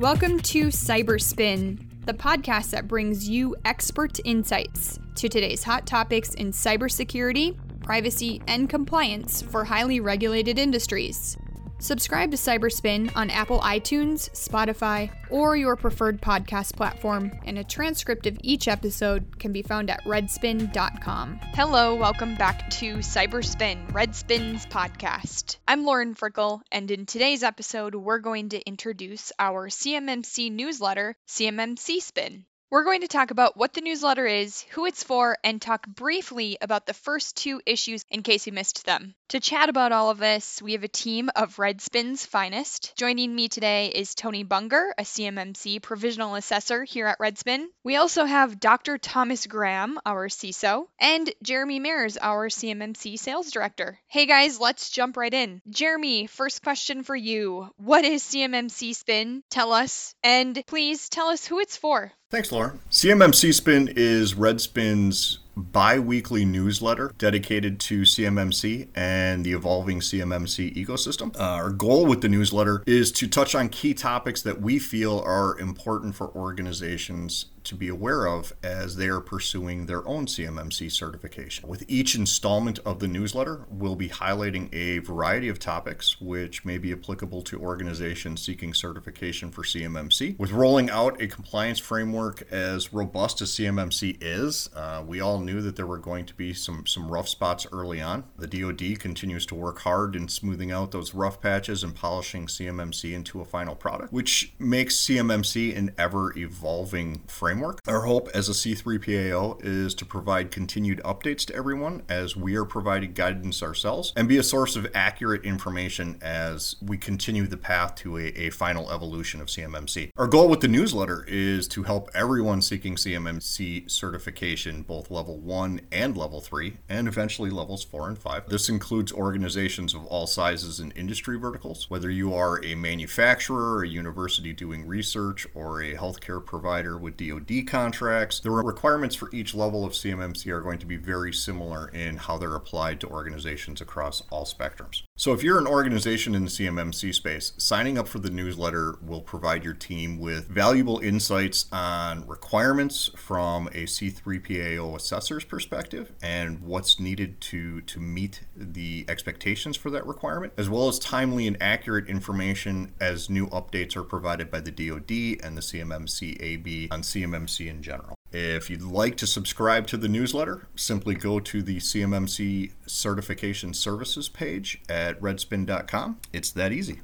Welcome to Cyberspin, the podcast that brings you expert insights to today's hot topics in cybersecurity, privacy, and compliance for highly regulated industries. Subscribe to Cyberspin on Apple iTunes, Spotify, or your preferred podcast platform, and a transcript of each episode can be found at redspin.com. Hello, welcome back to Cyberspin, Redspin's podcast. I'm Lauren Frickel, and in today's episode, we're going to introduce our CMMC newsletter, CMMC Spin. We're going to talk about what the newsletter is, who it's for, and talk briefly about the first two issues in case you missed them. To chat about all of this, we have a team of Redspin's finest. Joining me today is Tony Bunger, a CMMC provisional assessor here at Redspin. We also have Dr. Thomas Graham, our CISO, and Jeremy Mears, our CMMC sales director. Hey guys, let's jump right in. Jeremy, first question for you. What is CMMC Spin? Tell us, and please tell us who it's for. Thanks, Laura. CMMC Spin is Redspin's bi weekly newsletter dedicated to CMMC and the evolving CMMC ecosystem. Uh, our goal with the newsletter is to touch on key topics that we feel are important for organizations to be aware of as they are pursuing their own CMMC certification. With each installment of the newsletter, we'll be highlighting a variety of topics which may be applicable to organizations seeking certification for CMMC. With rolling out a compliance framework as robust as CMMC is, uh, we all knew that there were going to be some, some rough spots early on. The DoD continues to work hard in smoothing out those rough patches and polishing CMMC into a final product, which makes CMMC an ever evolving framework. Our hope as a C3PAO is to provide continued updates to everyone as we are providing guidance ourselves and be a source of accurate information as we continue the path to a, a final evolution of CMMC. Our goal with the newsletter is to help everyone seeking CMMC certification, both level 1 and level 3, and eventually levels 4 and 5. This includes organizations of all sizes and industry verticals, whether you are a manufacturer, a university doing research, or a healthcare provider with DoD contracts. The requirements for each level of CMMC are going to be very similar in how they're applied to organizations across all spectrums. So, if you're an organization in the CMMC space, signing up for the newsletter will provide your team with valuable insights on requirements from a C3PAO assessor's perspective and what's needed to, to meet the expectations for that requirement, as well as timely and accurate information as new updates are provided by the DoD and the CMMC AB on CMMC in general. If you'd like to subscribe to the newsletter, simply go to the CMMC Certification Services page at redspin.com. It's that easy.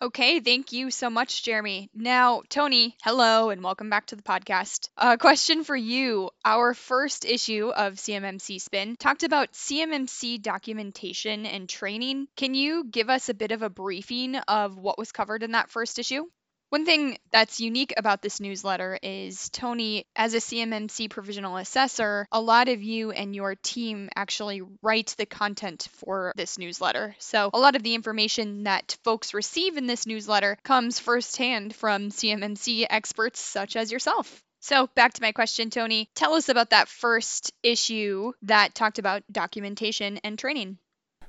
Okay, thank you so much, Jeremy. Now, Tony, hello and welcome back to the podcast. A question for you. Our first issue of CMMC Spin talked about CMMC documentation and training. Can you give us a bit of a briefing of what was covered in that first issue? One thing that's unique about this newsletter is Tony, as a CMMC provisional assessor, a lot of you and your team actually write the content for this newsletter. So a lot of the information that folks receive in this newsletter comes firsthand from CMMC experts such as yourself. So, back to my question, Tony. Tell us about that first issue that talked about documentation and training.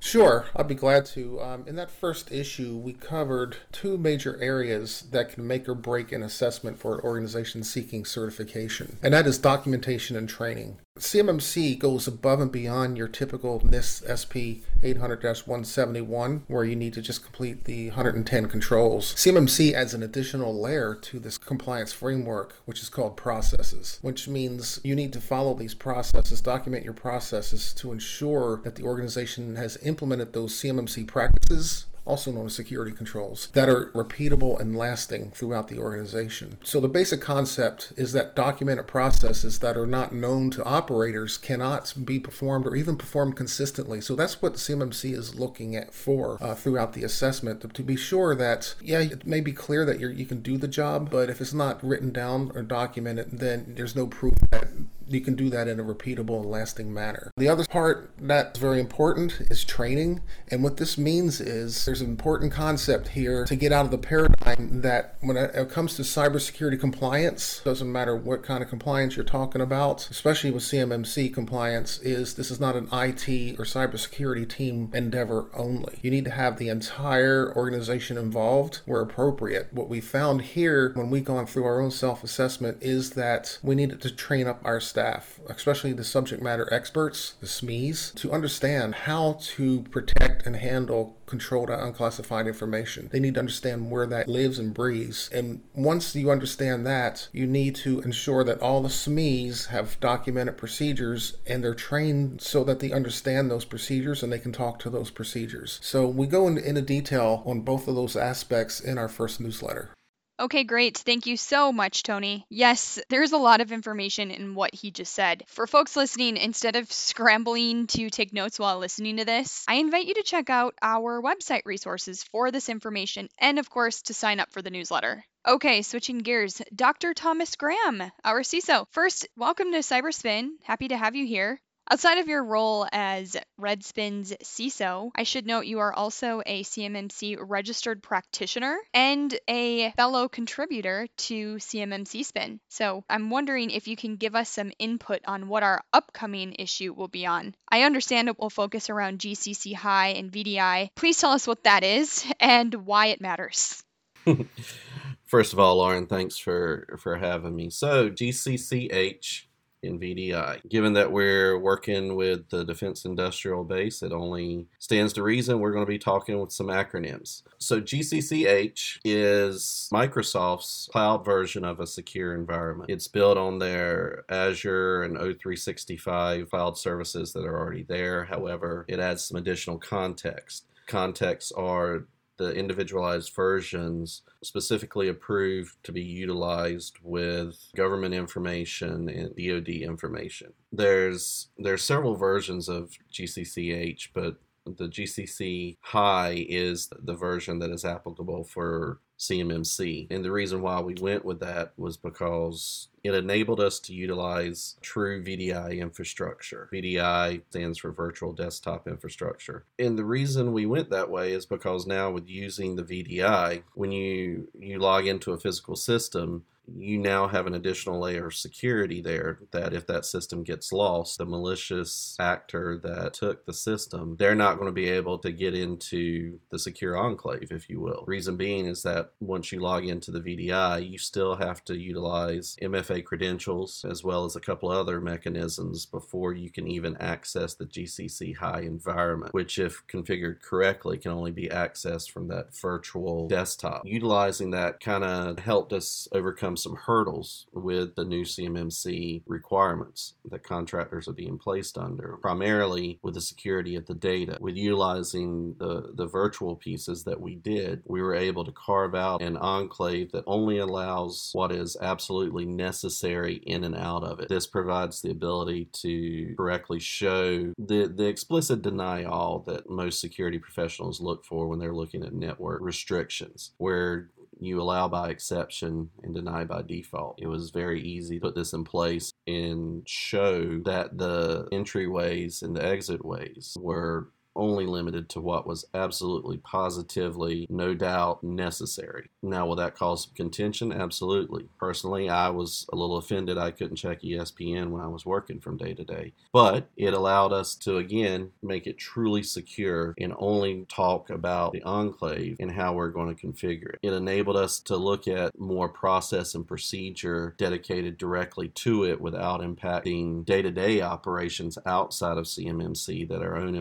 Sure, I'd be glad to. Um, in that first issue, we covered two major areas that can make or break an assessment for an organization seeking certification, and that is documentation and training. CMMC goes above and beyond your typical NIST SP 800 171, where you need to just complete the 110 controls. CMMC adds an additional layer to this compliance framework, which is called processes, which means you need to follow these processes, document your processes to ensure that the organization has implemented those CMMC practices also known as security controls, that are repeatable and lasting throughout the organization. So the basic concept is that documented processes that are not known to operators cannot be performed or even performed consistently. So that's what the CMMC is looking at for uh, throughout the assessment to, to, be sure that, yeah, it may be clear that you can do the job, but if it's not written down or documented, then there's no proof that you can do that in a repeatable and lasting manner. The other part that's very important is training. And what this means is there's an important concept here to get out of the paradigm that when it comes to cybersecurity compliance, doesn't matter what kind of compliance you're talking about, especially with CMMC compliance, is this is not an IT or cybersecurity team endeavor only. You need to have the entire organization involved where appropriate. What we found here when we gone through our own self-assessment is that we needed to train up our staff, especially the subject matter experts, the SMEs, to understand how to protect and handle controlled unclassified information. They need to understand where that lives and breathes. And once you understand that, you need to ensure that all the SMEs have documented procedures and they're trained so that they understand those procedures and they can talk to those procedures. So we go into, into detail on both of those aspects in our first newsletter. Okay, great. Thank you so much, Tony. Yes, there's a lot of information in what he just said. For folks listening, instead of scrambling to take notes while listening to this, I invite you to check out our website resources for this information and, of course, to sign up for the newsletter. Okay, switching gears, Dr. Thomas Graham, our CISO. First, welcome to Cyberspin. Happy to have you here. Outside of your role as Redspin's CISO, I should note you are also a CMMC registered practitioner and a fellow contributor to CMMC Spin. So I'm wondering if you can give us some input on what our upcoming issue will be on. I understand it will focus around GCC High and VDI. Please tell us what that is and why it matters. First of all, Lauren, thanks for for having me. So GCCH in VDI. Given that we're working with the Defense Industrial Base, it only stands to reason we're going to be talking with some acronyms. So, GCCH is Microsoft's cloud version of a secure environment. It's built on their Azure and O365 cloud services that are already there. However, it adds some additional context. Contexts are the individualized versions specifically approved to be utilized with government information and DoD information. There's there's several versions of GCCH, but the GCC High is the version that is applicable for CMMC. And the reason why we went with that was because it enabled us to utilize true VDI infrastructure. VDI stands for Virtual Desktop Infrastructure. And the reason we went that way is because now with using the VDI, when you you log into a physical system, you now have an additional layer of security there that if that system gets lost, the malicious actor that took the system, they're not going to be able to get into the secure enclave, if you will. Reason being is that once you log into the VDI, you still have to utilize MFA credentials as well as a couple other mechanisms before you can even access the GCC high environment, which, if configured correctly, can only be accessed from that virtual desktop. Utilizing that kind of helped us overcome some hurdles with the new CMMC requirements that contractors are being placed under, primarily with the security of the data. With utilizing the, the virtual pieces that we did, we were able to carve out an enclave that only allows what is absolutely necessary in and out of it. This provides the ability to correctly show the, the explicit deny all that most security professionals look for when they're looking at network restrictions, where you allow by exception and deny by default. It was very easy to put this in place and show that the entryways and the exit ways were only limited to what was absolutely positively, no doubt, necessary. Now, will that cause some contention? Absolutely. Personally, I was a little offended I couldn't check ESPN when I was working from day to day. But it allowed us to, again, make it truly secure and only talk about the enclave and how we're going to configure it. It enabled us to look at more process and procedure dedicated directly to it without impacting day to day operations outside of CMMC that our own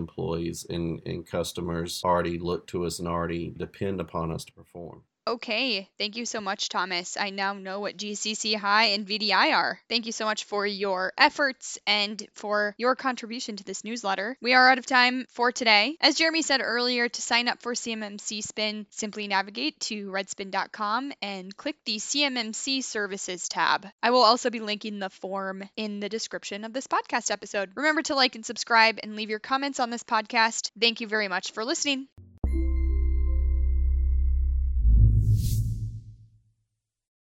and, and customers already look to us and already depend upon us to perform. Okay, thank you so much, Thomas. I now know what GCC High and VDI are. Thank you so much for your efforts and for your contribution to this newsletter. We are out of time for today. As Jeremy said earlier, to sign up for CMMC Spin, simply navigate to redspin.com and click the CMMC Services tab. I will also be linking the form in the description of this podcast episode. Remember to like and subscribe and leave your comments on this podcast. Thank you very much for listening.